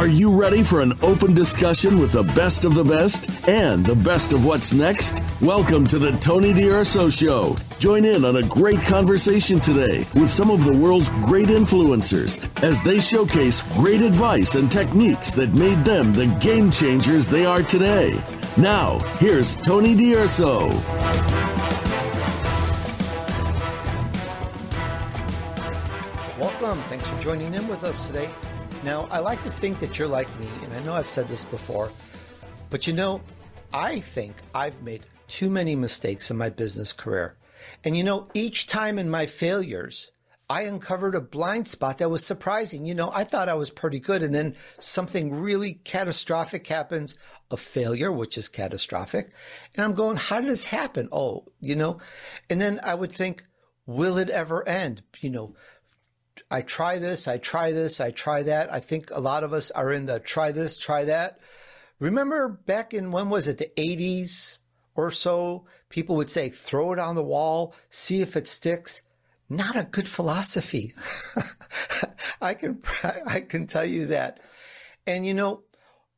Are you ready for an open discussion with the best of the best and the best of what's next? Welcome to the Tony D'Urso Show. Join in on a great conversation today with some of the world's great influencers as they showcase great advice and techniques that made them the game changers they are today. Now, here's Tony D'Urso. Welcome. Thanks for joining in with us today. Now, I like to think that you're like me, and I know I've said this before, but you know, I think I've made too many mistakes in my business career. And you know, each time in my failures, I uncovered a blind spot that was surprising. You know, I thought I was pretty good, and then something really catastrophic happens a failure, which is catastrophic. And I'm going, how did this happen? Oh, you know, and then I would think, will it ever end? You know, I try this, I try this, I try that. I think a lot of us are in the try this, try that. Remember back in when was it, the 80s or so, people would say, throw it on the wall, see if it sticks. Not a good philosophy. I can I can tell you that. And you know,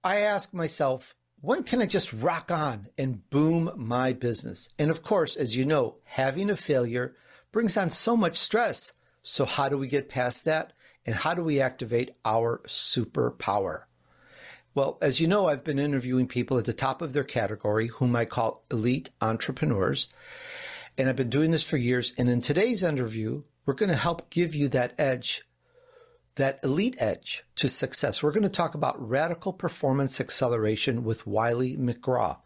I ask myself, when can I just rock on and boom my business? And of course, as you know, having a failure brings on so much stress. So, how do we get past that? And how do we activate our superpower? Well, as you know, I've been interviewing people at the top of their category, whom I call elite entrepreneurs. And I've been doing this for years. And in today's interview, we're going to help give you that edge that elite edge to success. We're going to talk about radical performance acceleration with Wylie McGraw.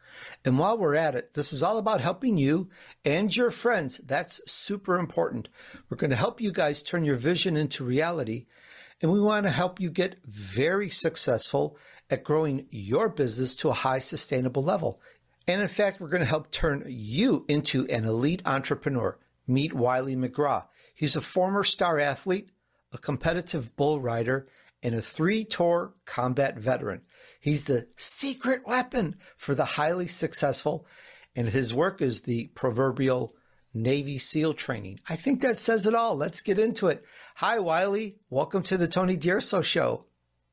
And while we're at it, this is all about helping you and your friends. That's super important. We're going to help you guys turn your vision into reality. And we want to help you get very successful at growing your business to a high sustainable level. And in fact, we're going to help turn you into an elite entrepreneur. Meet Wylie McGraw. He's a former star athlete a competitive bull rider, and a three tour combat veteran. He's the secret weapon for the highly successful, and his work is the proverbial Navy SEAL training. I think that says it all. Let's get into it. Hi, Wylie. Welcome to the Tony D'Urso Show.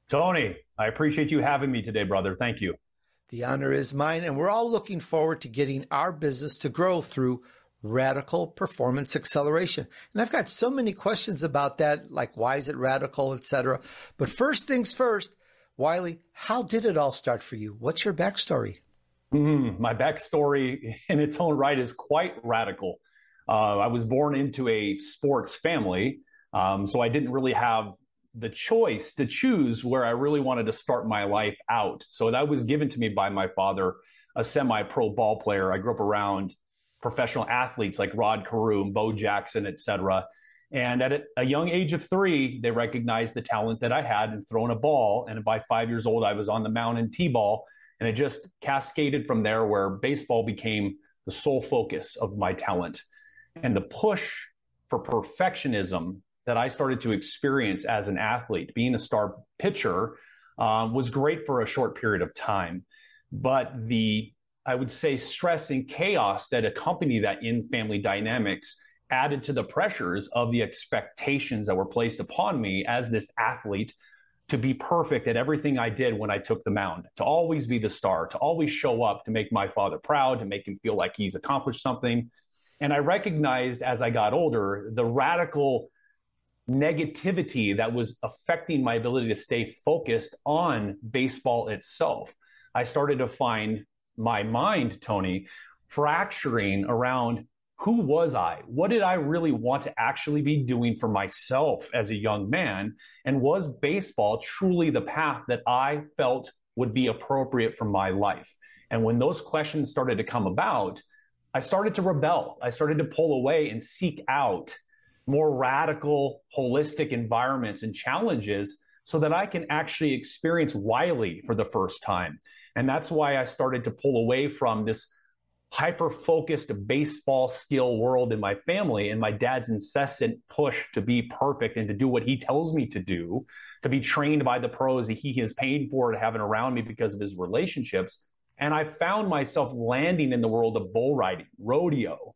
Tony, I appreciate you having me today, brother. Thank you. The honor is mine, and we're all looking forward to getting our business to grow through radical performance acceleration. And I've got so many questions about that, like why is it radical, etc. But first things first, Wylie, how did it all start for you? What's your backstory? Mm, my backstory in its own right is quite radical. Uh, I was born into a sports family, um, so I didn't really have the choice to choose where I really wanted to start my life out. So that was given to me by my father, a semi pro ball player. I grew up around professional athletes like Rod Carew, and Bo Jackson, et cetera. And at a young age of three, they recognized the talent that I had in throwing a ball. And by five years old, I was on the mound in T-ball. And it just cascaded from there where baseball became the sole focus of my talent. And the push for perfectionism that I started to experience as an athlete, being a star pitcher, um, was great for a short period of time. But the I would say, stress and chaos that accompany that in family dynamics added to the pressures of the expectations that were placed upon me as this athlete to be perfect at everything I did when I took the mound, to always be the star, to always show up, to make my father proud, to make him feel like he's accomplished something. And I recognized as I got older the radical negativity that was affecting my ability to stay focused on baseball itself. I started to find my mind, Tony, fracturing around who was I? What did I really want to actually be doing for myself as a young man? And was baseball truly the path that I felt would be appropriate for my life? And when those questions started to come about, I started to rebel. I started to pull away and seek out more radical, holistic environments and challenges so that I can actually experience Wylie for the first time. And that's why I started to pull away from this hyper focused baseball skill world in my family and my dad's incessant push to be perfect and to do what he tells me to do, to be trained by the pros that he has paid for to having around me because of his relationships. And I found myself landing in the world of bull riding, rodeo.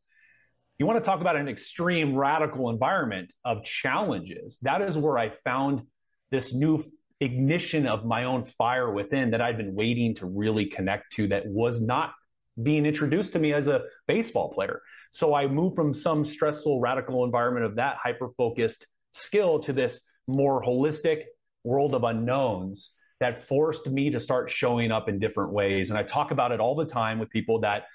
You want to talk about an extreme radical environment of challenges. That is where I found this new ignition of my own fire within that I'd been waiting to really connect to that was not being introduced to me as a baseball player. So I moved from some stressful, radical environment of that hyper focused skill to this more holistic world of unknowns that forced me to start showing up in different ways. And I talk about it all the time with people that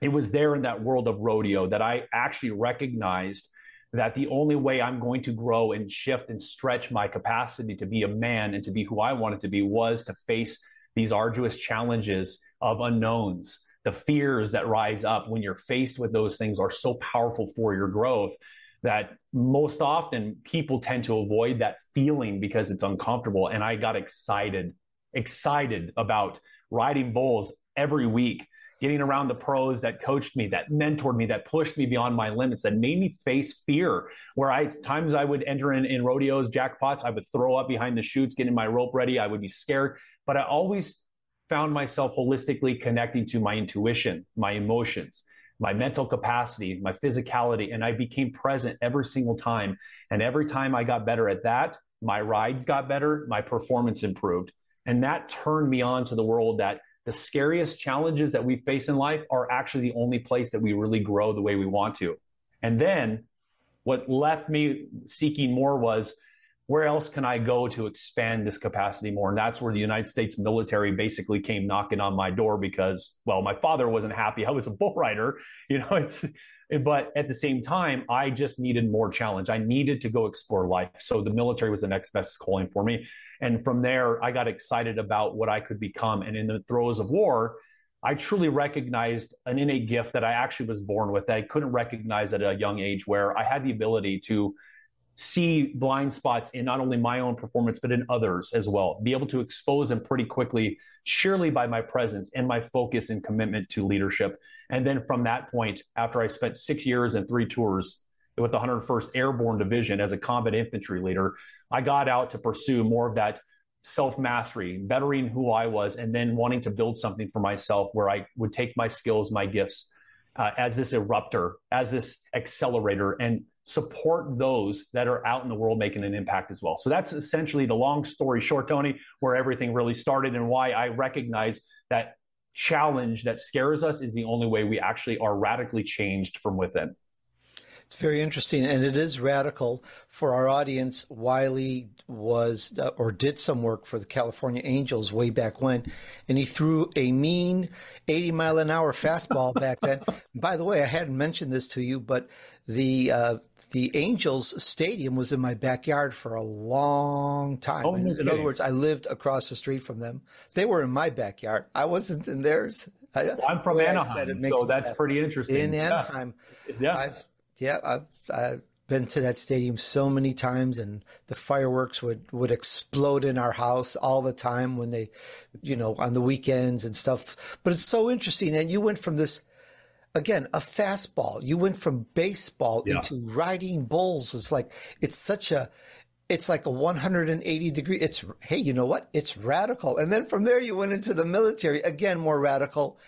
it was there in that world of rodeo that I actually recognized that the only way I'm going to grow and shift and stretch my capacity to be a man and to be who I wanted to be was to face these arduous challenges of unknowns. The fears that rise up when you're faced with those things are so powerful for your growth that most often people tend to avoid that feeling because it's uncomfortable. And I got excited, excited about riding bulls every week getting around the pros that coached me, that mentored me, that pushed me beyond my limits, that made me face fear. Where I times I would enter in, in rodeos, jackpots, I would throw up behind the chutes, getting my rope ready. I would be scared, but I always found myself holistically connecting to my intuition, my emotions, my mental capacity, my physicality, and I became present every single time. And every time I got better at that, my rides got better, my performance improved. And that turned me on to the world that the scariest challenges that we face in life are actually the only place that we really grow the way we want to. And then what left me seeking more was where else can I go to expand this capacity more? And that's where the United States military basically came knocking on my door because, well, my father wasn't happy. I was a bull rider, you know, it's, but at the same time, I just needed more challenge. I needed to go explore life. So the military was the next best calling for me. And from there, I got excited about what I could become. And in the throes of war, I truly recognized an innate gift that I actually was born with that I couldn't recognize at a young age, where I had the ability to see blind spots in not only my own performance, but in others as well, be able to expose them pretty quickly, surely by my presence and my focus and commitment to leadership. And then from that point, after I spent six years and three tours with the 101st Airborne Division as a combat infantry leader, I got out to pursue more of that self mastery, bettering who I was, and then wanting to build something for myself where I would take my skills, my gifts uh, as this eruptor, as this accelerator, and support those that are out in the world making an impact as well. So that's essentially the long story short, Tony, where everything really started and why I recognize that challenge that scares us is the only way we actually are radically changed from within. It's very interesting, and it is radical for our audience. Wylie was uh, or did some work for the California Angels way back when, and he threw a mean 80 mile an hour fastball back then. By the way, I hadn't mentioned this to you, but the uh, the Angels stadium was in my backyard for a long time. Oh, in, in other words, I lived across the street from them. They were in my backyard. I wasn't in theirs. Well, I'm from Anaheim, so that's pretty interesting. In Anaheim, yeah. yeah. I've yeah, I've, I've been to that stadium so many times, and the fireworks would would explode in our house all the time when they, you know, on the weekends and stuff. But it's so interesting, and you went from this. Again, a fastball. You went from baseball yeah. into riding bulls. It's like it's such a it's like a 180 degree it's hey you know what it's radical and then from there you went into the military again more radical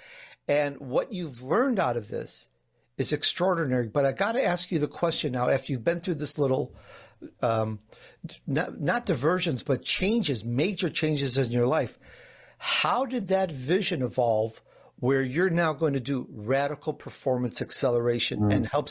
and what you've learned out of this is extraordinary. But I got to ask you the question now after you've been through this little, um, not, not diversions, but changes, major changes in your life. How did that vision evolve? Where you're now going to do radical performance acceleration mm. and help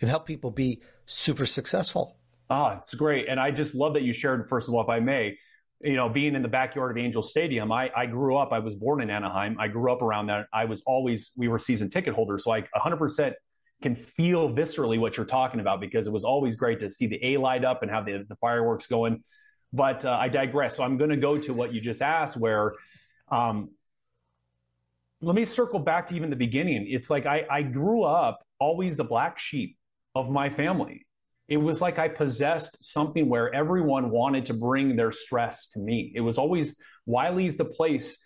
and help people be super successful. Ah, it's great, and I just love that you shared. First of all, if I may, you know, being in the backyard of Angel Stadium, I, I grew up, I was born in Anaheim. I grew up around that. I was always, we were season ticket holders. So I 100% can feel viscerally what you're talking about because it was always great to see the A light up and have the, the fireworks going. But uh, I digress. So I'm going to go to what you just asked, where um, let me circle back to even the beginning. It's like I, I grew up always the black sheep of my family it was like I possessed something where everyone wanted to bring their stress to me. It was always Wylie's the place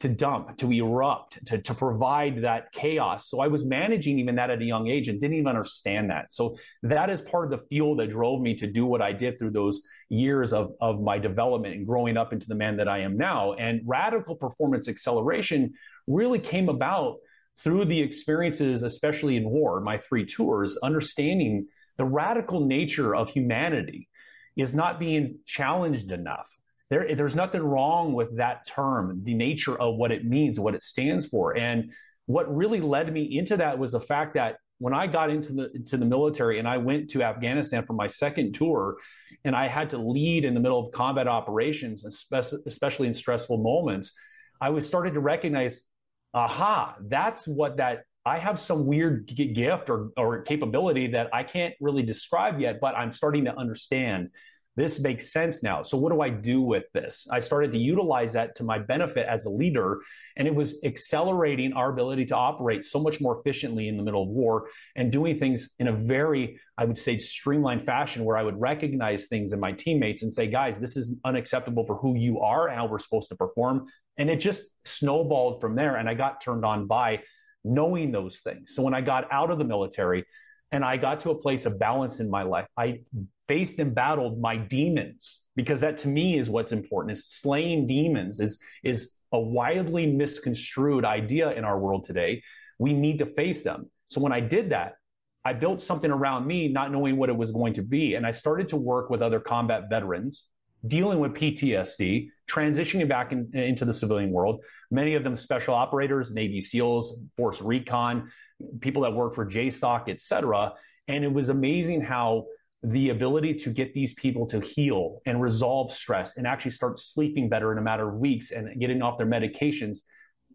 to dump, to erupt, to, to provide that chaos. So I was managing even that at a young age and didn't even understand that. So that is part of the fuel that drove me to do what I did through those years of, of my development and growing up into the man that I am now. And radical performance acceleration really came about through the experiences, especially in war, my three tours, understanding the radical nature of humanity is not being challenged enough. there, there's nothing wrong with that term, the nature of what it means, what it stands for. And what really led me into that was the fact that when I got into the into the military and I went to Afghanistan for my second tour, and I had to lead in the middle of combat operations, especially in stressful moments, I was started to recognize, aha, that's what that I have some weird gift or, or capability that I can't really describe yet, but I'm starting to understand this makes sense now. So what do I do with this? I started to utilize that to my benefit as a leader, and it was accelerating our ability to operate so much more efficiently in the middle of war and doing things in a very, I would say, streamlined fashion where I would recognize things in my teammates and say, guys, this is unacceptable for who you are and how we're supposed to perform. And it just snowballed from there. And I got turned on by knowing those things. So when I got out of the military, and I got to a place of balance in my life. I faced and battled my demons because that to me is what's important is slaying demons is is a widely misconstrued idea in our world today we need to face them so when i did that i built something around me not knowing what it was going to be and i started to work with other combat veterans dealing with ptsd transitioning back in, into the civilian world many of them special operators navy seals force recon people that work for jsoc et cetera and it was amazing how the ability to get these people to heal and resolve stress and actually start sleeping better in a matter of weeks and getting off their medications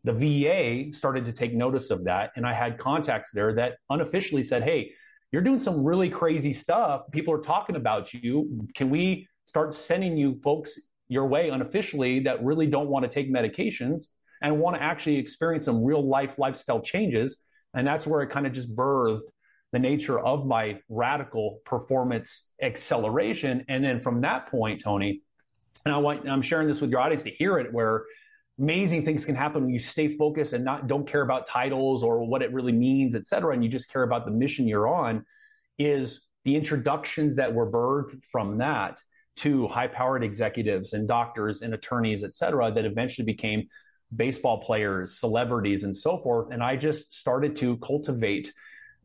the VA started to take notice of that. And I had contacts there that unofficially said, Hey, you're doing some really crazy stuff. People are talking about you. Can we start sending you folks your way unofficially that really don't want to take medications and want to actually experience some real life lifestyle changes? And that's where it kind of just birthed the nature of my radical performance acceleration. And then from that point, Tony, and I want, I'm sharing this with your audience to hear it, where amazing things can happen when you stay focused and not don't care about titles or what it really means, et cetera, and you just care about the mission you're on. Is the introductions that were birthed from that to high-powered executives and doctors and attorneys, et cetera, that eventually became baseball players, celebrities, and so forth. And I just started to cultivate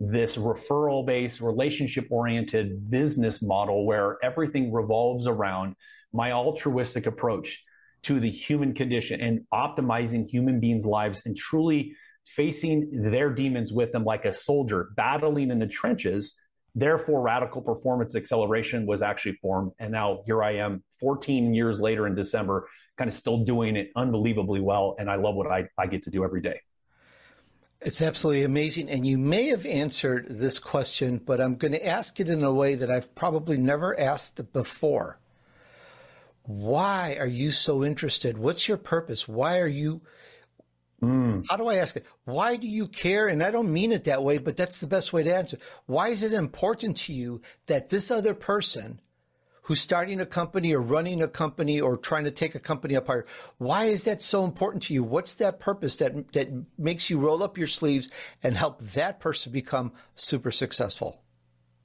this referral based, relationship oriented business model where everything revolves around my altruistic approach to the human condition and optimizing human beings' lives and truly facing their demons with them like a soldier, battling in the trenches. Therefore, radical performance acceleration was actually formed. And now here I am 14 years later in December, kind of still doing it unbelievably well. And I love what I, I get to do every day. It's absolutely amazing. And you may have answered this question, but I'm going to ask it in a way that I've probably never asked before. Why are you so interested? What's your purpose? Why are you? Mm. How do I ask it? Why do you care? And I don't mean it that way, but that's the best way to answer. Why is it important to you that this other person who's starting a company or running a company or trying to take a company up higher, Why is that so important to you? What's that purpose that that makes you roll up your sleeves and help that person become super successful?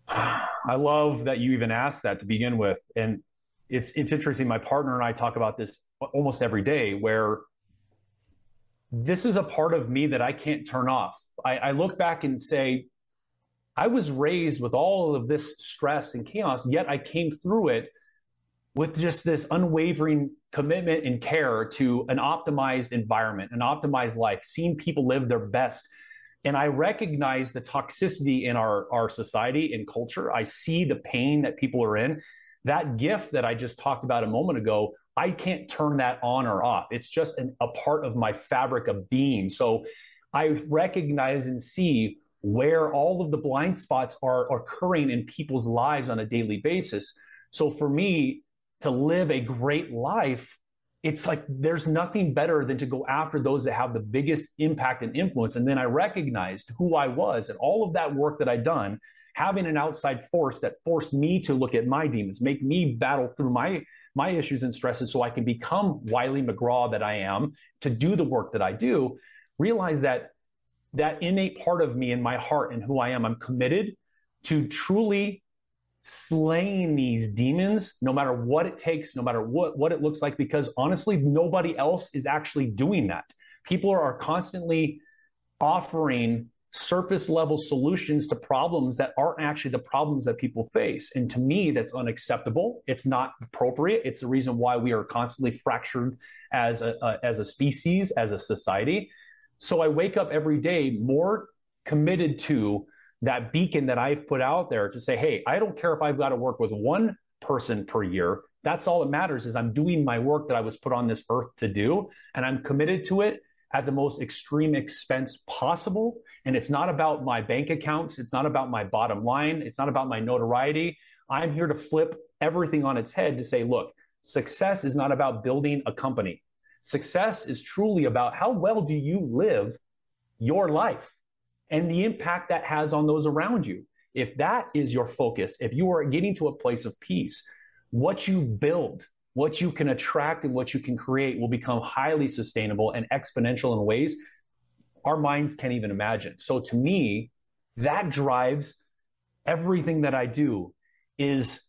I love that you even asked that to begin with. And it's it's interesting. My partner and I talk about this almost every day where this is a part of me that I can't turn off. I, I look back and say, I was raised with all of this stress and chaos, yet I came through it with just this unwavering commitment and care to an optimized environment, an optimized life, seeing people live their best. And I recognize the toxicity in our, our society and culture. I see the pain that people are in. That gift that I just talked about a moment ago, I can't turn that on or off. It's just an, a part of my fabric of being. So I recognize and see where all of the blind spots are occurring in people's lives on a daily basis. So for me to live a great life, it's like there's nothing better than to go after those that have the biggest impact and influence. And then I recognized who I was and all of that work that I'd done, having an outside force that forced me to look at my demons, make me battle through my my issues and stresses so I can become Wylie McGraw that I am to do the work that I do. Realize that that innate part of me in my heart and who I am, I'm committed to truly slaying these demons, no matter what it takes, no matter what, what it looks like, because honestly, nobody else is actually doing that. People are constantly offering surface level solutions to problems that aren't actually the problems that people face. And to me, that's unacceptable. It's not appropriate. It's the reason why we are constantly fractured as a, a as a species, as a society. So I wake up every day more committed to that beacon that I've put out there to say, hey, I don't care if I've got to work with one person per year. That's all that matters is I'm doing my work that I was put on this earth to do, and I'm committed to it at the most extreme expense possible. And it's not about my bank accounts. It's not about my bottom line. It's not about my notoriety. I'm here to flip everything on its head to say, look, success is not about building a company. Success is truly about how well do you live your life and the impact that has on those around you. If that is your focus, if you are getting to a place of peace, what you build, what you can attract and what you can create will become highly sustainable and exponential in ways our minds can't even imagine. So to me, that drives everything that I do is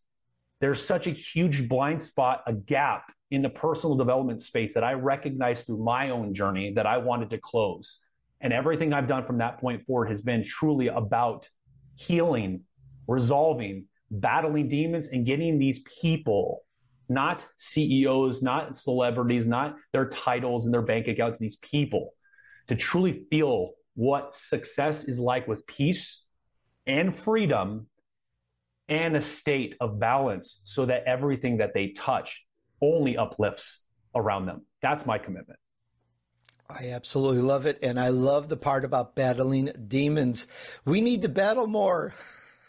there's such a huge blind spot, a gap in the personal development space that I recognize through my own journey that I wanted to close. And everything I've done from that point forward has been truly about healing, resolving, battling demons, and getting these people, not CEOs, not celebrities, not their titles and their bank accounts, these people, to truly feel what success is like with peace and freedom and a state of balance so that everything that they touch only uplifts around them. That's my commitment. I absolutely love it. And I love the part about battling demons. We need to battle more.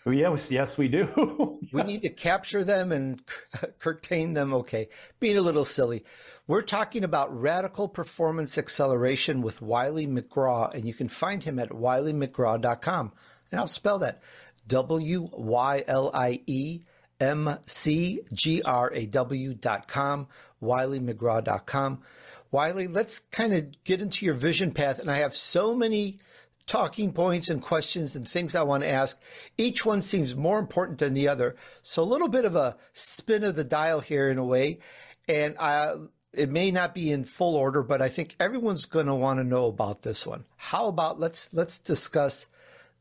Yes, yes, we do. yes. We need to capture them and curtain them. Okay, being a little silly. We're talking about radical performance acceleration with Wylie McGraw, and you can find him at wyliemcgraw.com. And I'll spell that W Y L I E M C G R A W.com, wyliemcgraw.com. Wylie, let's kind of get into your vision path. And I have so many talking points and questions and things I want to ask. Each one seems more important than the other. So a little bit of a spin of the dial here in a way. And I, it may not be in full order, but I think everyone's going to want to know about this one. How about let's let's discuss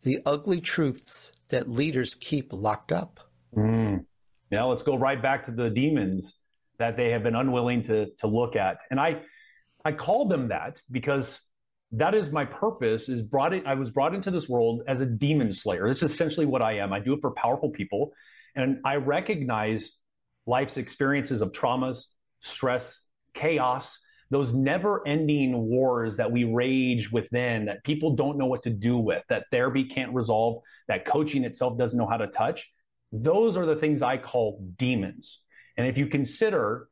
the ugly truths that leaders keep locked up. Mm. Now let's go right back to the demons that they have been unwilling to to look at. And I I called them that because that is my purpose is brought in, I was brought into this world as a demon slayer. That's essentially what I am. I do it for powerful people. And I recognize life's experiences of traumas, stress, chaos, those never ending wars that we rage within that people don't know what to do with, that therapy can't resolve, that coaching itself doesn't know how to touch. Those are the things I call demons. And if you consider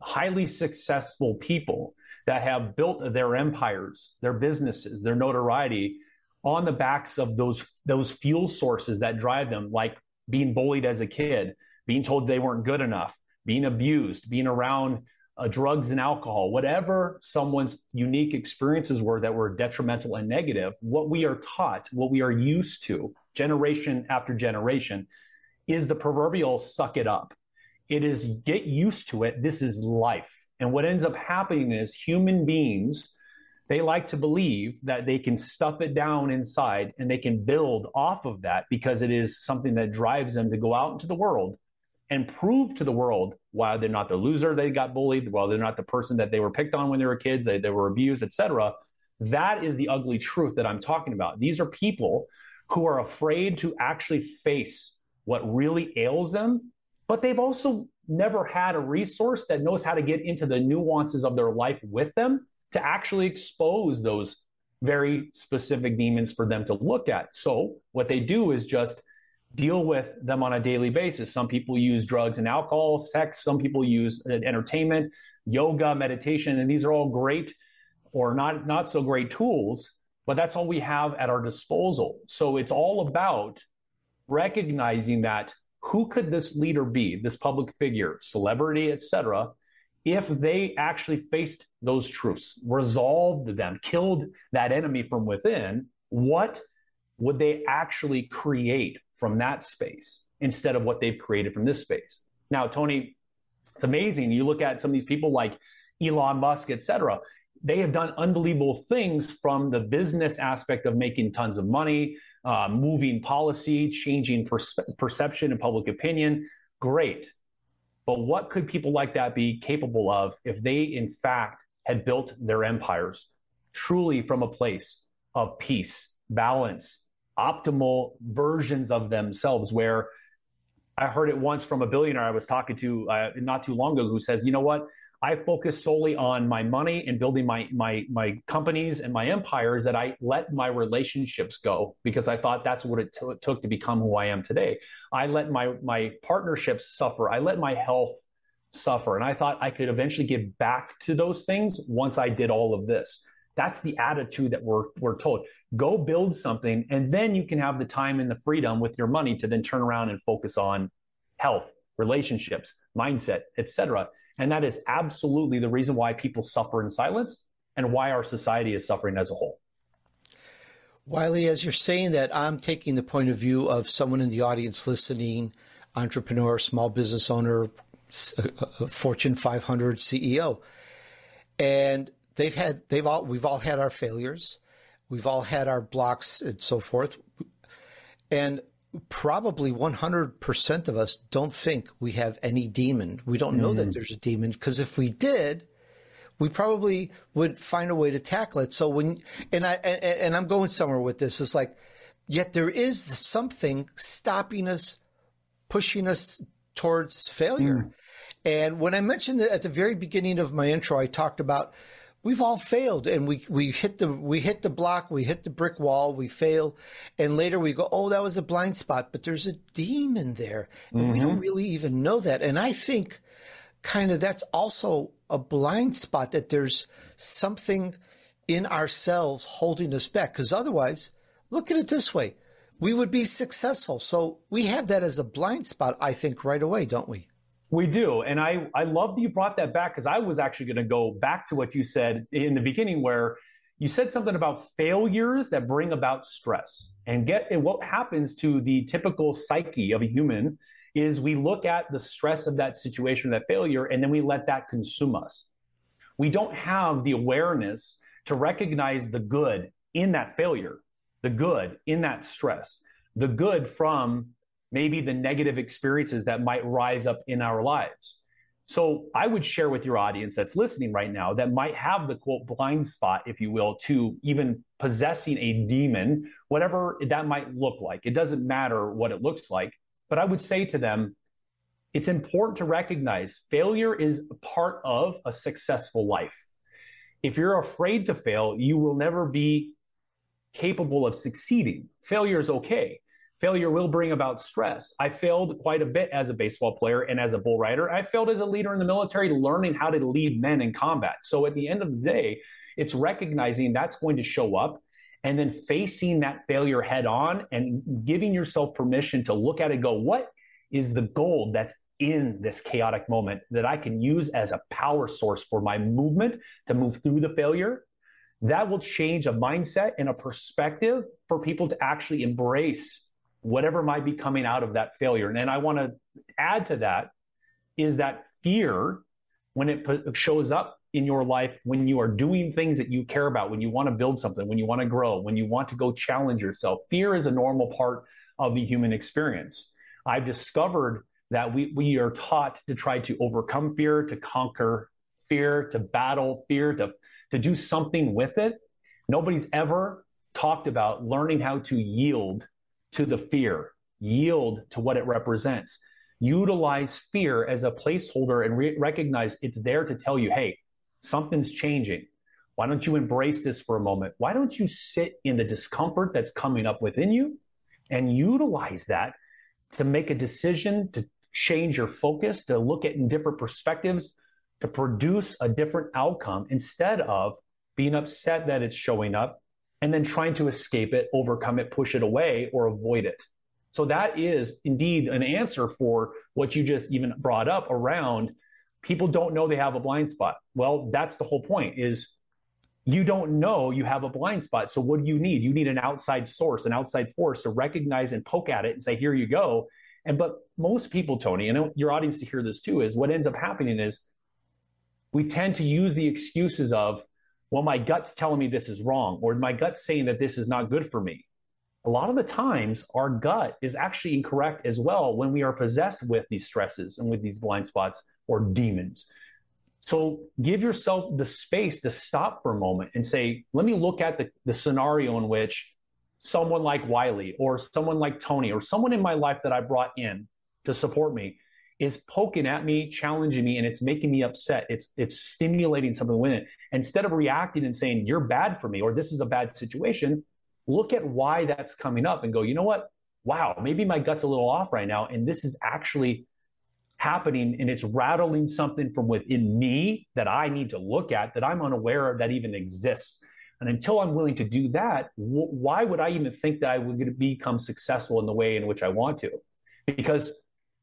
highly successful people, that have built their empires, their businesses, their notoriety on the backs of those those fuel sources that drive them, like being bullied as a kid, being told they weren't good enough, being abused, being around uh, drugs and alcohol, whatever someone's unique experiences were that were detrimental and negative, what we are taught, what we are used to, generation after generation, is the proverbial suck it up. It is get used to it. This is life. And what ends up happening is human beings, they like to believe that they can stuff it down inside and they can build off of that because it is something that drives them to go out into the world and prove to the world why they're not the loser they got bullied, while they're not the person that they were picked on when they were kids, they, they were abused, etc. That is the ugly truth that I'm talking about. These are people who are afraid to actually face what really ails them, but they've also never had a resource that knows how to get into the nuances of their life with them to actually expose those very specific demons for them to look at. So what they do is just deal with them on a daily basis. Some people use drugs and alcohol, sex, some people use uh, entertainment, yoga, meditation, and these are all great or not not so great tools, but that's all we have at our disposal. So it's all about recognizing that who could this leader be, this public figure, celebrity, etc., if they actually faced those truths, resolved them, killed that enemy from within, what would they actually create from that space instead of what they've created from this space? Now, Tony, it's amazing. You look at some of these people like Elon Musk, etc. they have done unbelievable things from the business aspect of making tons of money, uh, moving policy, changing perception and public opinion. Great. But what could people like that be capable of if they, in fact, had built their empires truly from a place of peace, balance, optimal versions of themselves where I heard it once from a billionaire I was talking to uh, not too long ago who says, you know what? I focus solely on my money and building my my my companies and my empires that I let my relationships go because I thought that's what it, t- it took to become who I am today. I let my my partnerships suffer. I let my health suffer, and I thought I could eventually give back to those things once I did all of this. That's the attitude that we're we're told. Go build something, and then you can have the time and the freedom with your money to then turn around and focus on health, relationships, mindset, etc. And that is absolutely the reason why people suffer in silence and why our society is suffering as a whole. Wylie, as you're saying that, I'm taking the point of view of someone in the audience listening, entrepreneur, small business owner, uh, uh, Fortune 500 CEO. And they've had, they've all, we've all had our failures. We've all had our blocks and so forth. And probably 100% of us don't think we have any demon. We don't know mm-hmm. that there's a demon because if we did, we probably would find a way to tackle it. So when and I and, and I'm going somewhere with this it's like yet there is something stopping us pushing us towards failure. Mm. And when I mentioned that at the very beginning of my intro I talked about we've all failed and we, we hit the we hit the block we hit the brick wall we fail and later we go oh that was a blind spot but there's a demon there and mm-hmm. we don't mm-hmm. really even know that and i think kind of that's also a blind spot that there's something in ourselves holding us back because otherwise look at it this way we would be successful so we have that as a blind spot i think right away don't we we do. And I, I love that you brought that back because I was actually going to go back to what you said in the beginning, where you said something about failures that bring about stress. And get and what happens to the typical psyche of a human is we look at the stress of that situation, that failure, and then we let that consume us. We don't have the awareness to recognize the good in that failure, the good in that stress, the good from maybe the negative experiences that might rise up in our lives. So I would share with your audience that's listening right now that might have the quote blind spot, if you will, to even possessing a demon, whatever that might look like. It doesn't matter what it looks like. But I would say to them, it's important to recognize failure is part of a successful life. If you're afraid to fail, you will never be capable of succeeding. Failure is okay failure will bring about stress. I failed quite a bit as a baseball player and as a bull rider. I failed as a leader in the military, learning how to lead men in combat. So at the end of the day, it's recognizing that's going to show up and then facing that failure head on and giving yourself permission to look at it go, what is the gold that's in this chaotic moment that I can use as a power source for my movement to move through the failure? That will change a mindset and a perspective for people to actually embrace whatever might be coming out of that failure. And I want to add to that is that fear when it shows up in your life when you are doing things that you care about, when you want to build something, when you want to grow, when you want to go challenge yourself. Fear is a normal part of the human experience. I've discovered that we, we are taught to try to overcome fear, to conquer fear, to battle fear, to, to do something with it. Nobody's ever talked about learning how to yield to the fear, yield to what it represents. Utilize fear as a placeholder and re- recognize it's there to tell you, hey, something's changing. Why don't you embrace this for a moment? Why don't you sit in the discomfort that's coming up within you and utilize that to make a decision, to change your focus, to look at different perspectives, to produce a different outcome instead of being upset that it's showing up and then trying to escape it, overcome it, push it away, or avoid it. So that is indeed an answer for what you just even brought up around people don't know they have a blind spot. Well, that's the whole point is you don't know you have a blind spot. So what do you need? You need an outside source, an outside force to recognize and poke at it and say, here you go. And but most people, Tony, and your audience to hear this too, is what ends up happening is we tend to use the excuses of well, my gut's telling me this is wrong, or my gut's saying that this is not good for me. A lot of the times, our gut is actually incorrect as well when we are possessed with these stresses and with these blind spots or demons. So give yourself the space to stop for a moment and say, let me look at the, the scenario in which someone like Wylie or someone like Tony or someone in my life that I brought in to support me is poking at me, challenging me, and it's making me upset. It's it's stimulating something within it. Instead of reacting and saying, You're bad for me, or this is a bad situation, look at why that's coming up and go, you know what? Wow, maybe my gut's a little off right now. And this is actually happening and it's rattling something from within me that I need to look at that I'm unaware of that even exists. And until I'm willing to do that, wh- why would I even think that I would become successful in the way in which I want to? Because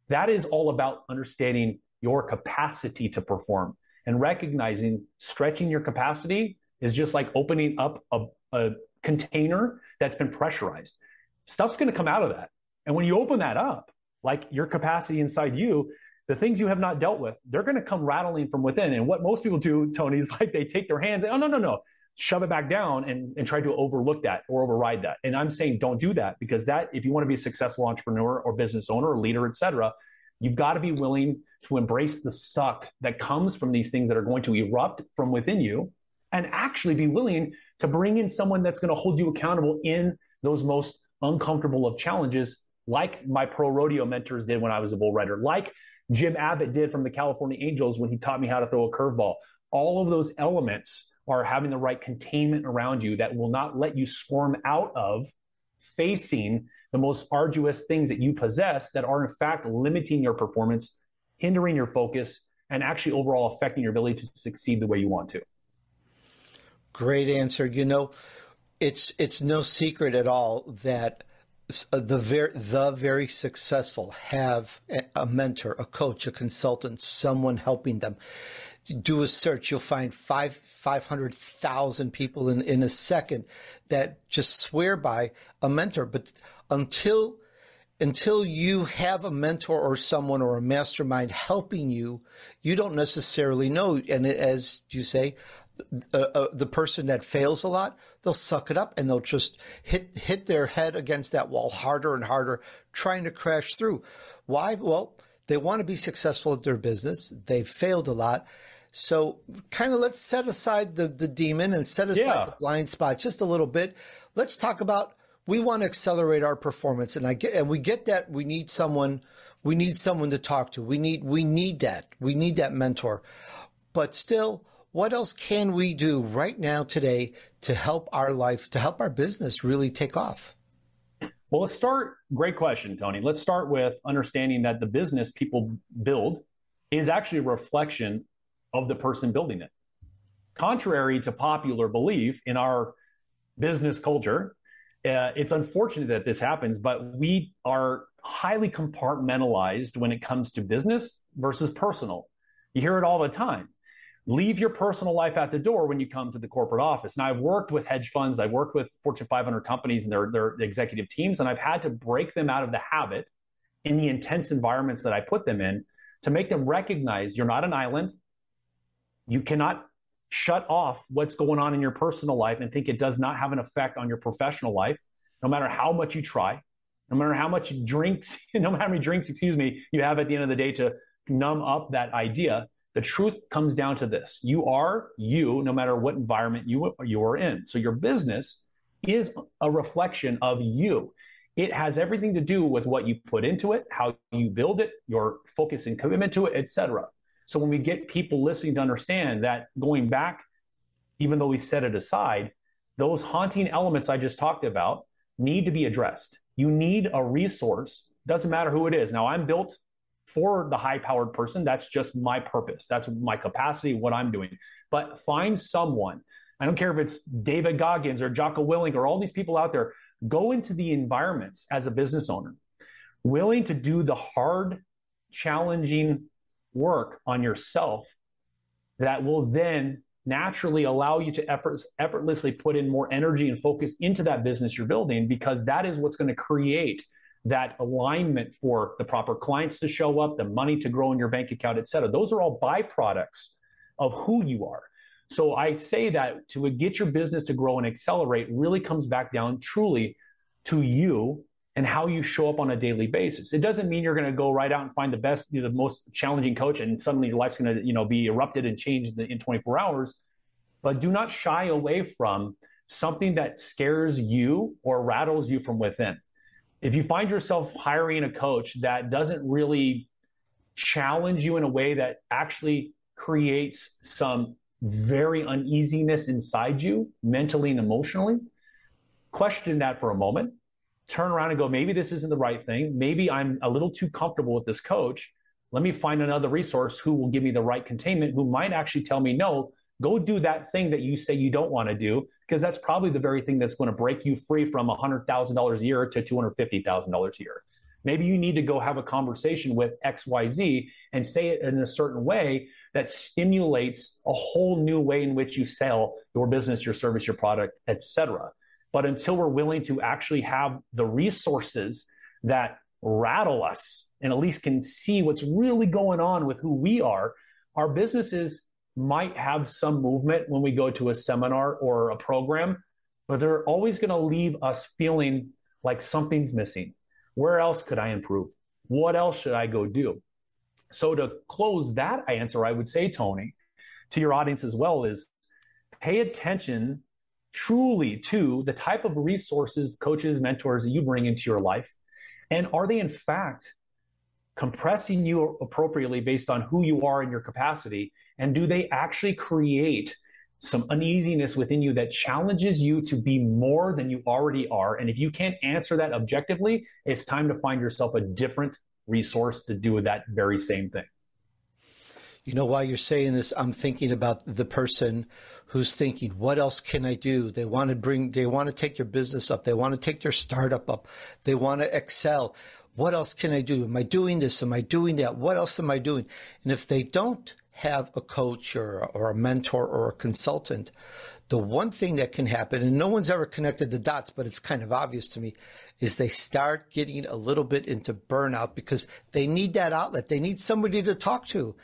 that is all about understanding your capacity to perform and recognizing stretching your capacity is just like opening up a, a container that's been pressurized. Stuff's going to come out of that. And when you open that up, like your capacity inside you, the things you have not dealt with, they're going to come rattling from within. And what most people do, Tony, is like they take their hands, oh, no, no, no, shove it back down and, and try to overlook that or override that. And I'm saying don't do that because that, if you want to be a successful entrepreneur or business owner or leader, et cetera, you've got to be willing to embrace the suck that comes from these things that are going to erupt from within you and actually be willing to bring in someone that's going to hold you accountable in those most uncomfortable of challenges like my pro rodeo mentors did when I was a bull rider, like Jim Abbott did from the California Angels when he taught me how to throw a curveball. All of those elements are having the right containment around you that will not let you squirm out of facing the most arduous things that you possess that are in fact limiting your performance, hindering your focus, and actually overall affecting your ability to succeed the way you want to. Great answer. You know, it's it's no secret at all that uh, the very the very successful have a mentor, a coach, a consultant, someone helping them. Do a search, you'll find five five hundred thousand people in, in a second that just swear by a mentor. But until until you have a mentor or someone or a mastermind helping you, you don't necessarily know. And as you say, uh, uh, the person that fails a lot, they'll suck it up and they'll just hit hit their head against that wall harder and harder, trying to crash through. Why? Well, they want to be successful at their business. They've failed a lot. So, kind of let's set aside the, the demon and set aside yeah. the blind spot just a little bit. Let's talk about we want to accelerate our performance, and I get and we get that we need someone we need someone to talk to. We need we need that we need that mentor, but still what else can we do right now today to help our life, to help our business really take off? Well, let's start. Great question, Tony. Let's start with understanding that the business people build is actually a reflection of the person building it. Contrary to popular belief in our business culture, uh, it's unfortunate that this happens, but we are highly compartmentalized when it comes to business versus personal. You hear it all the time leave your personal life at the door when you come to the corporate office. Now, I've worked with hedge funds, I've worked with Fortune 500 companies and their, their executive teams, and I've had to break them out of the habit in the intense environments that I put them in to make them recognize you're not an island. You cannot shut off what's going on in your personal life and think it does not have an effect on your professional life, no matter how much you try, no matter how much drinks, no matter how many drinks, excuse me, you have at the end of the day to numb up that idea the truth comes down to this. You are you no matter what environment you, you are in. So your business is a reflection of you. It has everything to do with what you put into it, how you build it, your focus and commitment to it, etc. So when we get people listening to understand that going back, even though we set it aside, those haunting elements I just talked about need to be addressed. You need a resource, doesn't matter who it is. Now I'm built for the high powered person. That's just my purpose. That's my capacity, what I'm doing. But find someone. I don't care if it's David Goggins or Jocko Willink or all these people out there. Go into the environments as a business owner, willing to do the hard, challenging work on yourself that will then naturally allow you to effort, effortlessly put in more energy and focus into that business you're building because that is what's going to create that alignment for the proper clients to show up, the money to grow in your bank account, et cetera. Those are all byproducts of who you are. So I say that to get your business to grow and accelerate really comes back down truly to you and how you show up on a daily basis. It doesn't mean you're going to go right out and find the best, you know, the most challenging coach, and suddenly your life's going to, you know, be erupted and changed in 24 hours. But do not shy away from something that scares you or rattles you from within. If you find yourself hiring a coach that doesn't really challenge you in a way that actually creates some very uneasiness inside you, mentally and emotionally, question that for a moment. Turn around and go, maybe this isn't the right thing. Maybe I'm a little too comfortable with this coach. Let me find another resource who will give me the right containment, who might actually tell me, no, go do that thing that you say you don't want to do, because that's probably the very thing that's going to break you free from $100,000 a year to $250,000 a year. Maybe you need to go have a conversation with XYZ and say it in a certain way that stimulates a whole new way in which you sell your business, your service, your product, etc. But until we're willing to actually have the resources that rattle us and at least can see what's really going on with who we are, our businesses might have some movement when we go to a seminar or a program, but they're always going to leave us feeling like something's missing. Where else could I improve? What else should I go do? So to close that answer, I would say, Tony, to your audience as well, is pay attention truly to the type of resources, coaches, mentors that you bring into your life. And are they in fact compressing you appropriately based on who you are and your capacity? And do they actually create some uneasiness within you that challenges you to be more than you already are? And if you can't answer that objectively, it's time to find yourself a different resource to do that very same thing. You know, while you're saying this, I'm thinking about the person who's thinking, what else can I do? They want to bring, they want to take your business up. They want to take their startup up. They want to excel. What else can I do? Am I doing this? Am I doing that? What else am I doing? And if they don't have a coach or, or a mentor or a consultant, the one thing that can happen, and no one's ever connected the dots, but it's kind of obvious to me, is they start getting a little bit into burnout because they need that outlet. They need somebody to talk to.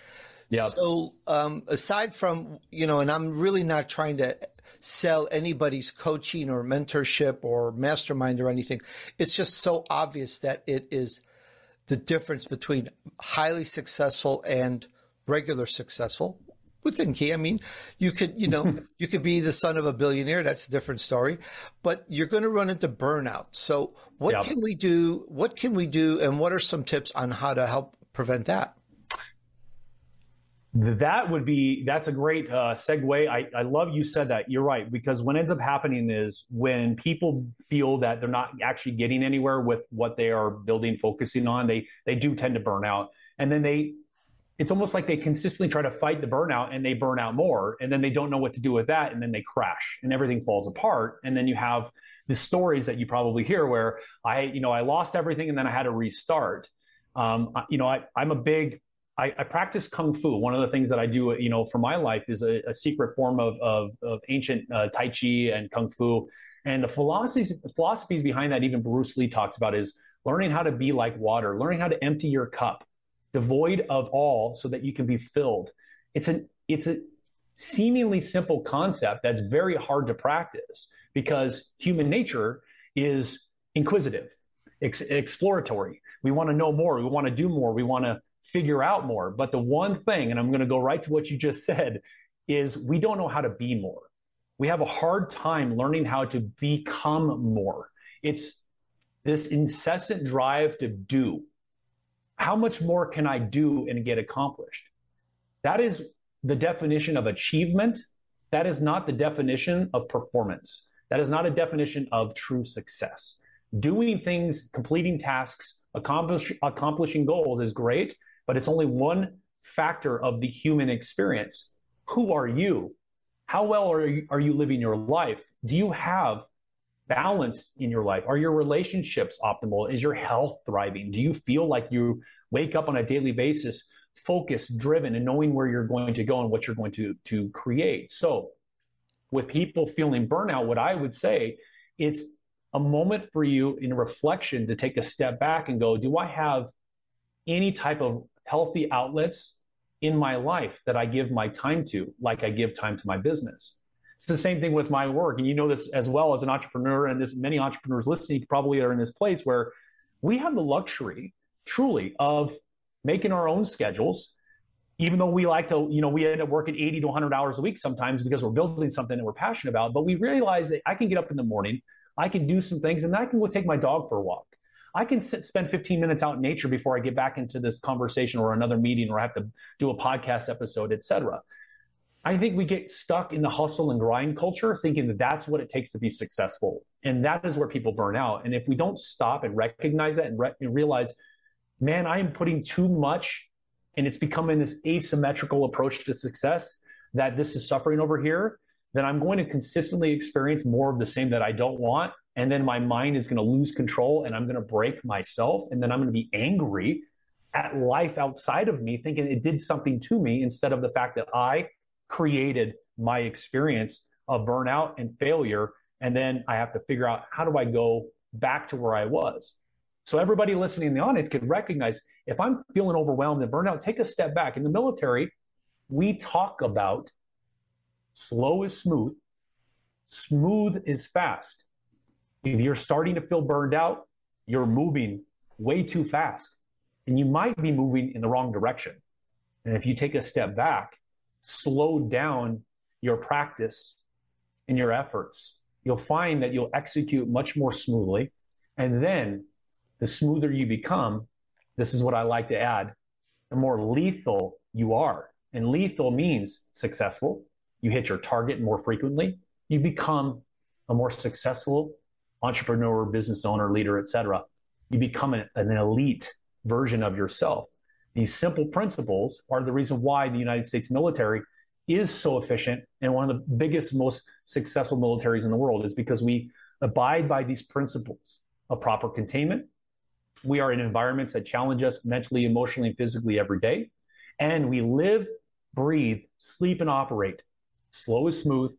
Yeah. So um, aside from you know, and I'm really not trying to sell anybody's coaching or mentorship or mastermind or anything. It's just so obvious that it is the difference between highly successful and regular successful within key. I mean, you could, you know, you could be the son of a billionaire. That's a different story, but you're going to run into burnout. So what yep. can we do? What can we do? And what are some tips on how to help prevent that? That would be, that's a great uh, segue. I, I love you said that. You're right. Because what ends up happening is when people feel that they're not actually getting anywhere with what they are building, focusing on, they, they do tend to burn out. And then they, it's almost like they consistently try to fight the burnout and they burn out more and then they don't know what to do with that and then they crash and everything falls apart and then you have the stories that you probably hear where i you know i lost everything and then i had to restart um, you know I, i'm a big I, I, practice kung fu one of the things that i do you know for my life is a, a secret form of, of, of ancient uh, tai chi and kung fu and the philosophies philosophies behind that even bruce lee talks about is learning how to be like water learning how to empty your cup devoid of all so that you can be filled. It's an it's a seemingly simple concept that's very hard to practice because human nature is inquisitive, ex- exploratory. We want to know more, we want to do more, we want to figure out more. But the one thing, and I'm going to go right to what you just said, is we don't know how to be more. We have a hard time learning how to become more. It's this incessant drive to do how much more can I do and get accomplished? That is the definition of achievement. That is not the definition of performance. That is not a definition of true success. Doing things, completing tasks, accomplish, accomplishing goals is great, but it's only one factor of the human experience. Who are you? How well are you, are you living your life? Do you have balance in your life? Are your relationships optimal? Is your health thriving? Do you feel like you wake up on a daily basis focused, driven, and knowing where you're going to go and what you're going to, to create? So, with people feeling burnout, what I would say, it's a moment for you in reflection to take a step back and go, do I have any type of healthy outlets in my life that I give my time to, like I give time to my business. It's the same thing with my work. And you know this as well as an entrepreneur, and there's many entrepreneurs listening probably are in this place where we have the luxury truly of making our own schedules. Even though we like to, you know, we end up working 80 to 100 hours a week sometimes because we're building something that we're passionate about. But we realize that I can get up in the morning, I can do some things, and I can go take my dog for a walk. I can sit, spend 15 minutes out in nature before I get back into this conversation or another meeting or I have to do a podcast episode, etc. I think we get stuck in the hustle and grind culture thinking that that's what it takes to be successful. And that is where people burn out. And if we don't stop and recognize that and, re- and realize, man, I am putting too much and it's becoming this asymmetrical approach to success that this is suffering over here, then I'm going to consistently experience more of the same that I don't want and then my mind is going to lose control and I'm going to break myself. And then I'm going to be angry at life outside of me, thinking it did something to me instead of the fact that I created my experience of burnout and failure. And then I have to figure out how do I go back to where I was. So everybody listening in the audience can recognize if I'm feeling overwhelmed and burnout, take a step back. In the military, we talk about slow is smooth, smooth is fast. If you're starting to feel burned out, you're moving way too fast and you might be moving in the wrong direction. And if you take a step back, slow down your practice and your efforts, you'll find that you'll execute much more smoothly. And then the smoother you become, this is what I like to add, the more lethal you are. And lethal means successful. You hit your target more frequently. You become a more successful entrepreneur, business owner, leader, etc. You become an, an elite version of yourself. These simple principles are the reason why the United States military is so efficient and one of the biggest, most successful militaries in the world is because we abide by these principles of proper containment. We are in environments that challenge us mentally, emotionally, and physically every day. And we live, breathe, sleep, and operate. Slow is smooth,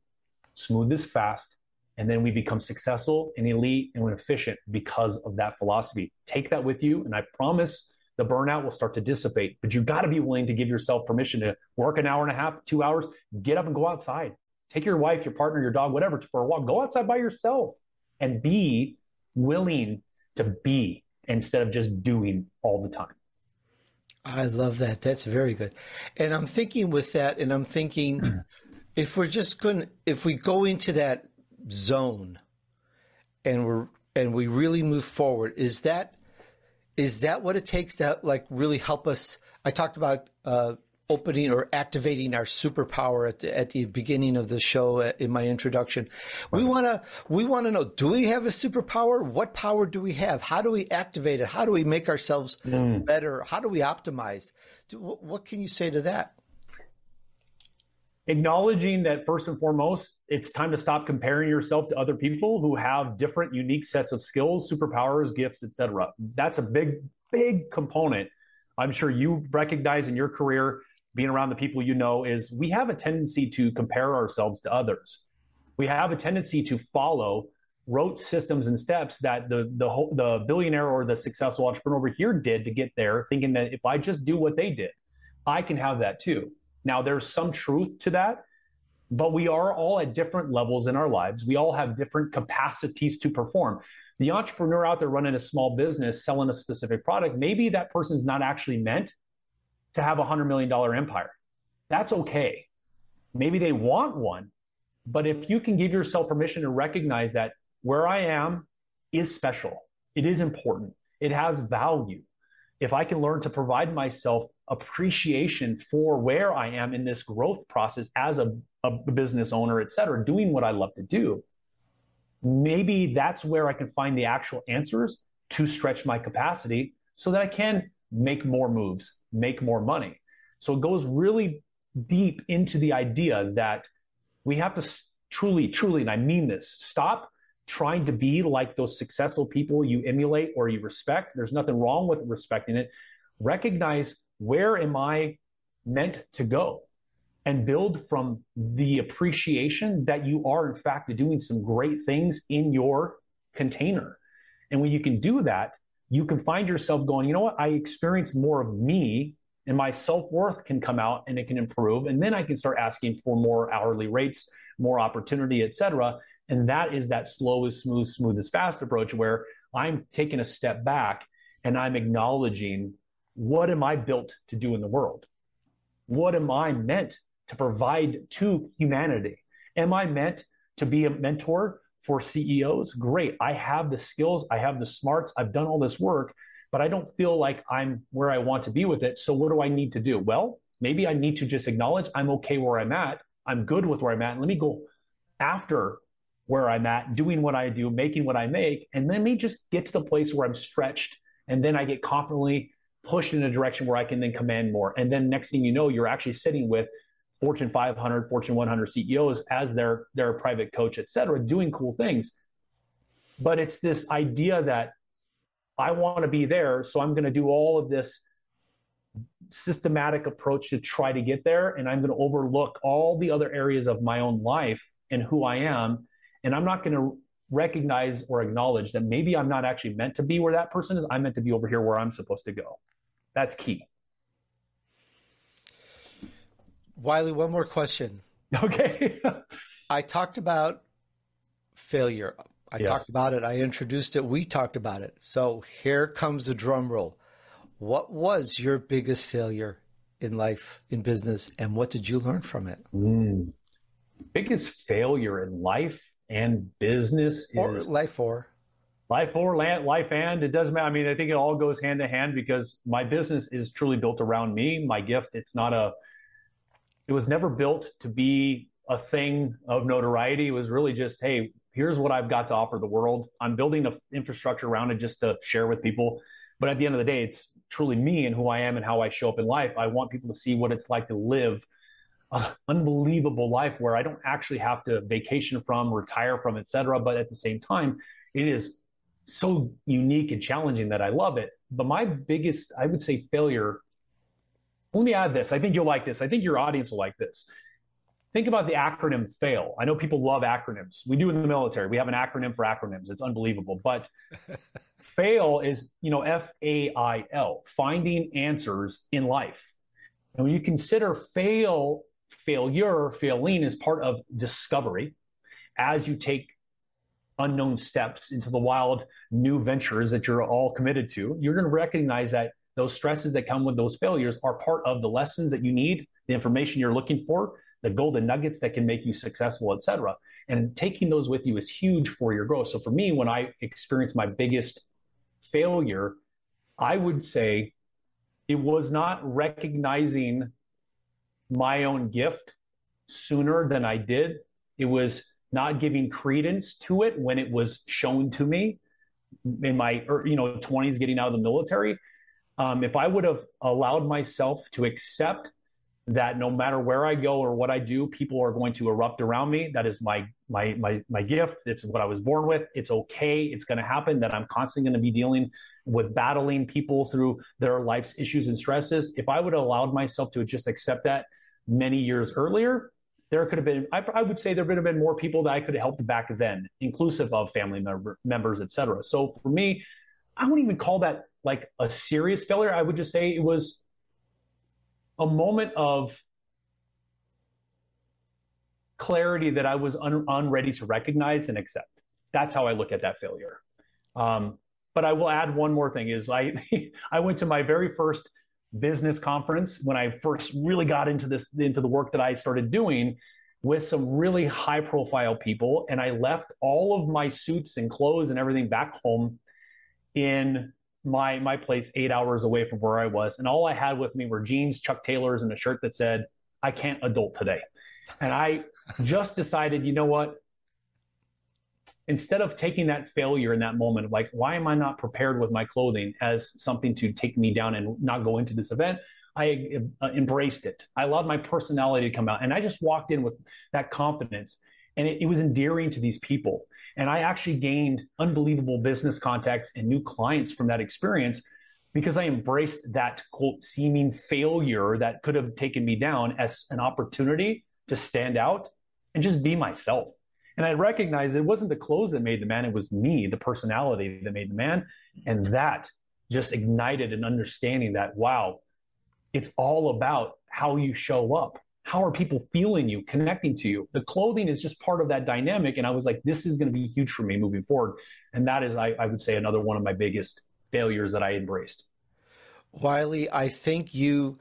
smooth is fast, and then we become successful and elite and efficient because of that philosophy. Take that with you, and I promise the burnout will start to dissipate. But you got to be willing to give yourself permission to work an hour and a half, two hours, get up and go outside. Take your wife, your partner, your dog, whatever, for a walk. Go outside by yourself and be willing to be instead of just doing all the time. I love that. That's very good. And I'm thinking with that, and I'm thinking mm. if we're just going, if we go into that zone. And we're and we really move forward. Is that is that what it takes to like really help us? I talked about uh, opening or activating our superpower at the, at the beginning of the show uh, in my introduction. We want to we want to know do we have a superpower? What power do we have? How do we activate it? How do we make ourselves mm. better? How do we optimize? What can you say to that acknowledging that first and foremost, it's time to stop comparing yourself to other people who have different, unique sets of skills, superpowers, gifts, etc. That's a big, big component. I'm sure you recognize in your career, being around the people you know, is we have a tendency to compare ourselves to others. We have a tendency to follow rote systems and steps that the the whole, the billionaire or the successful entrepreneur over here did to get there, thinking that if I just do what they did, I can have that too. Now, there's some truth to that, but we are all at different levels in our lives. We all have different capacities to perform. The entrepreneur out there running a small business, selling a specific product, maybe that person's not actually meant to have a $100 million empire. That's okay. Maybe they want one. But if you can give yourself permission to recognize that where I am is special, it is important, it has value. If I can learn to provide myself appreciation for where I am in this growth process as a, a business owner, et cetera, doing what I love to do, maybe that's where I can find the actual answers to stretch my capacity so that I can make more moves, make more money. So it goes really deep into the idea that we have to truly, truly, and I mean this, stop trying to be like those successful people you emulate or you respect. There's nothing wrong with respecting it. Recognize where am I meant to go? And build from the appreciation that you are, in fact, doing some great things in your container. And when you can do that, you can find yourself going, you know what? I experience more of me and my self-worth can come out and it can improve and then i can start asking for more hourly rates more opportunity etc and that is that slow is smooth smooth is fast approach where i'm taking a step back and i'm acknowledging what am i built to do in the world what am i meant to provide to humanity am i meant to be a mentor for ceos great i have the skills i have the smarts i've done all this work but I don't feel like I'm where I want to be with it. So what do I need to do? Well, maybe I need to just acknowledge I'm okay where I'm at. I'm good with where I'm at. Let me go after where I'm at, doing what I do, making what I make, and let me just get to the place where I'm stretched. And then I get confidently pushed in a direction where I can then command more. And then next thing you know, you're actually sitting with Fortune 500, Fortune 100 CEOs as their their private coach, et cetera, doing cool things. But it's this idea that I want to be there. So I'm going to do all of this systematic approach to try to get there. And I'm going to overlook all the other areas of my own life and who I am. And I'm not going to recognize or acknowledge that maybe I'm not actually meant to be where that person is. I'm meant to be over here where I'm supposed to go. That's key. Wylie, one more question. Okay. I talked about failure. I yes. talked about it. I introduced it. We talked about it. So here comes the drum roll. What was your biggest failure in life, in business, and what did you learn from it? Mm. Biggest failure in life and business or is life or life or land, life and it doesn't matter. I mean, I think it all goes hand to hand because my business is truly built around me. My gift. It's not a. It was never built to be a thing of notoriety. It was really just, hey, here's what I've got to offer the world. I'm building an infrastructure around it just to share with people. But at the end of the day, it's truly me and who I am and how I show up in life. I want people to see what it's like to live an unbelievable life where I don't actually have to vacation from, retire from, etc. But at the same time, it is so unique and challenging that I love it. But my biggest, I would say, failure. Let me add this. I think you'll like this. I think your audience will like this. Think about the acronym FAIL. I know people love acronyms. We do in the military. We have an acronym for acronyms. It's unbelievable. But FAIL is, you know, F A I L, finding answers in life. And when you consider fail, failure, failing is part of discovery as you take unknown steps into the wild new ventures that you're all committed to, you're going to recognize that those stresses that come with those failures are part of the lessons that you need, the information you're looking for the golden nuggets that can make you successful, et cetera. And taking those with you is huge for your growth. So for me, when I experienced my biggest failure, I would say it was not recognizing my own gift sooner than I did. It was not giving credence to it when it was shown to me in my er, you know 20s getting out of the military um, if i would have allowed myself to accept that no matter where I go or what I do, people are going to erupt around me. That is my my my my gift. It's what I was born with. It's okay. It's going to happen. That I'm constantly going to be dealing with battling people through their life's issues and stresses. If I would have allowed myself to just accept that many years earlier, there could have been. I, I would say there would have been more people that I could have helped back then, inclusive of family member, members, etc. So for me, I wouldn't even call that like a serious failure. I would just say it was a moment of clarity that I was un- unready to recognize and accept. That's how I look at that failure. Um, but I will add one more thing: is I I went to my very first business conference when I first really got into this into the work that I started doing with some really high profile people, and I left all of my suits and clothes and everything back home in my my place eight hours away from where I was, and all I had with me were jeans, Chuck Taylors, and a shirt that said, "I can't adult today." And I just decided, you know what? Instead of taking that failure in that moment, like, why am I not prepared with my clothing as something to take me down and not go into this event? I uh, embraced it. I allowed my personality to come out, and I just walked in with that confidence, and it, it was endearing to these people. And I actually gained unbelievable business contacts and new clients from that experience because I embraced that quote seeming failure that could have taken me down as an opportunity to stand out and just be myself. And I recognized it wasn't the clothes that made the man, it was me, the personality that made the man. And that just ignited an understanding that, wow, it's all about how you show up. How are people feeling you, connecting to you? The clothing is just part of that dynamic. And I was like, this is going to be huge for me moving forward. And that is, I, I would say, another one of my biggest failures that I embraced. Wylie, I think you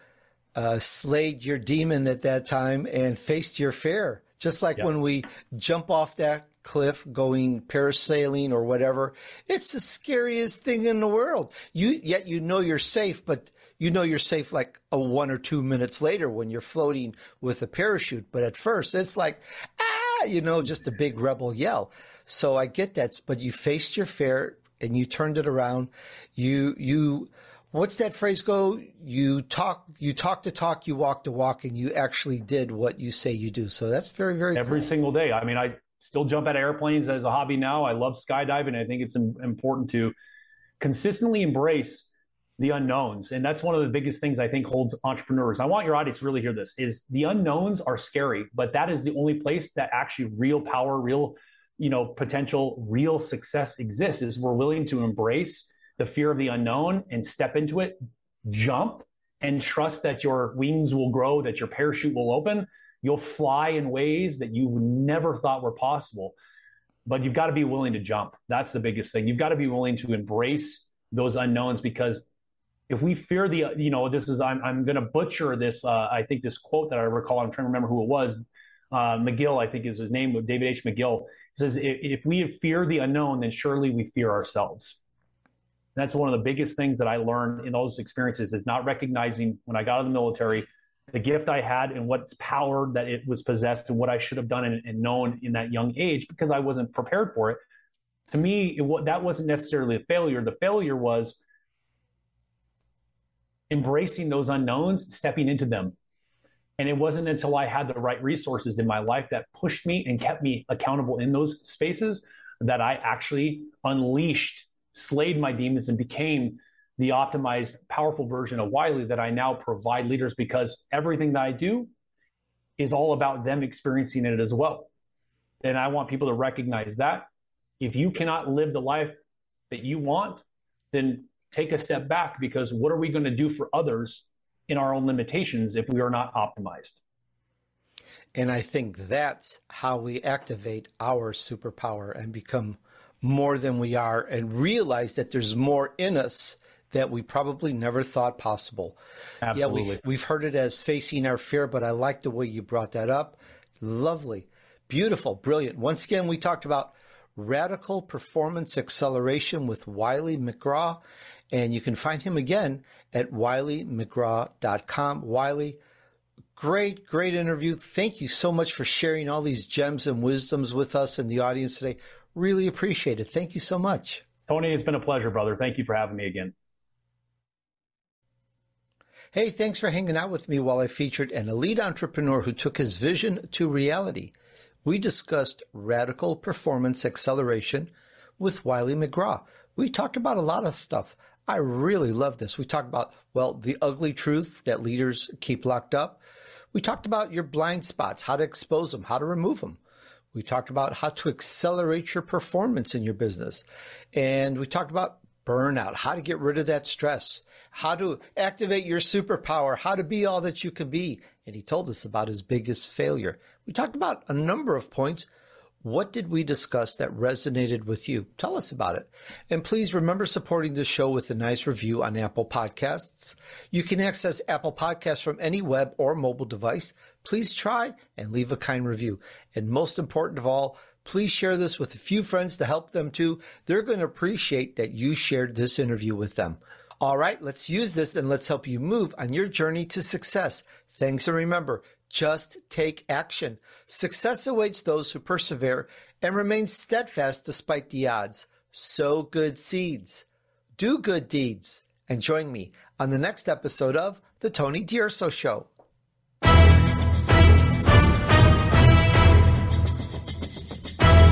uh, slayed your demon at that time and faced your fear. Just like when we jump off that cliff going parasailing or whatever, it's the scariest thing in the world. You yet you know you're safe, but you know you're safe like a one or two minutes later when you're floating with a parachute. But at first, it's like ah, you know, just a big rebel yell. So I get that, but you faced your fear and you turned it around. You you what's that phrase go? You talk, you talk to talk, you walk to walk, and you actually did what you say you do. So that's very, very every cool. single day. I mean, I still jump out of airplanes as a hobby now. I love skydiving. I think it's important to consistently embrace the unknowns, and that's one of the biggest things I think holds entrepreneurs. I want your audience to really hear this: is the unknowns are scary, but that is the only place that actually real power, real you know potential, real success exists. Is we're willing to embrace the fear of the unknown and step into it, jump and trust that your wings will grow, that your parachute will open. You'll fly in ways that you never thought were possible. But you've got to be willing to jump. That's the biggest thing. You've got to be willing to embrace those unknowns because if we fear the, you know, this is, I'm, I'm going to butcher this. Uh, I think this quote that I recall, I'm trying to remember who it was. Uh, McGill, I think is his name, David H. McGill. Says, if, if we fear the unknown, then surely we fear ourselves that's one of the biggest things that I learned in those experiences is not recognizing when I got out of the military the gift I had and what's power that it was possessed and what I should have done and, and known in that young age because I wasn't prepared for it. To me, it, that wasn't necessarily a failure. The failure was embracing those unknowns, stepping into them. And it wasn't until I had the right resources in my life that pushed me and kept me accountable in those spaces that I actually unleashed slayed my demons and became the optimized, powerful version of Wylie that I now provide leaders because everything that I do is all about them experiencing it as well. And I want people to recognize that. If you cannot live the life that you want, then take a step back because what are we going to do for others in our own limitations if we are not optimized? And I think that's how we activate our superpower and become more than we are and realize that there's more in us that we probably never thought possible. Absolutely. Yeah, we, we've heard it as facing our fear, but I like the way you brought that up. Lovely, beautiful, brilliant. Once again, we talked about radical performance acceleration with Wylie McGraw, and you can find him again at wyliemcgraw.com. Wylie, great, great interview. Thank you so much for sharing all these gems and wisdoms with us and the audience today. Really appreciate it. Thank you so much. Tony, it's been a pleasure, brother. Thank you for having me again. Hey, thanks for hanging out with me while I featured an elite entrepreneur who took his vision to reality. We discussed radical performance acceleration with Wylie McGraw. We talked about a lot of stuff. I really love this. We talked about, well, the ugly truths that leaders keep locked up. We talked about your blind spots, how to expose them, how to remove them. We talked about how to accelerate your performance in your business. And we talked about burnout, how to get rid of that stress, how to activate your superpower, how to be all that you can be. And he told us about his biggest failure. We talked about a number of points what did we discuss that resonated with you? Tell us about it. And please remember supporting the show with a nice review on Apple Podcasts. You can access Apple Podcasts from any web or mobile device. Please try and leave a kind review. And most important of all, please share this with a few friends to help them too. They're going to appreciate that you shared this interview with them. All right, let's use this and let's help you move on your journey to success. Thanks and remember, just take action. Success awaits those who persevere and remain steadfast despite the odds. Sow good seeds, do good deeds, and join me on the next episode of The Tony D'Urso Show.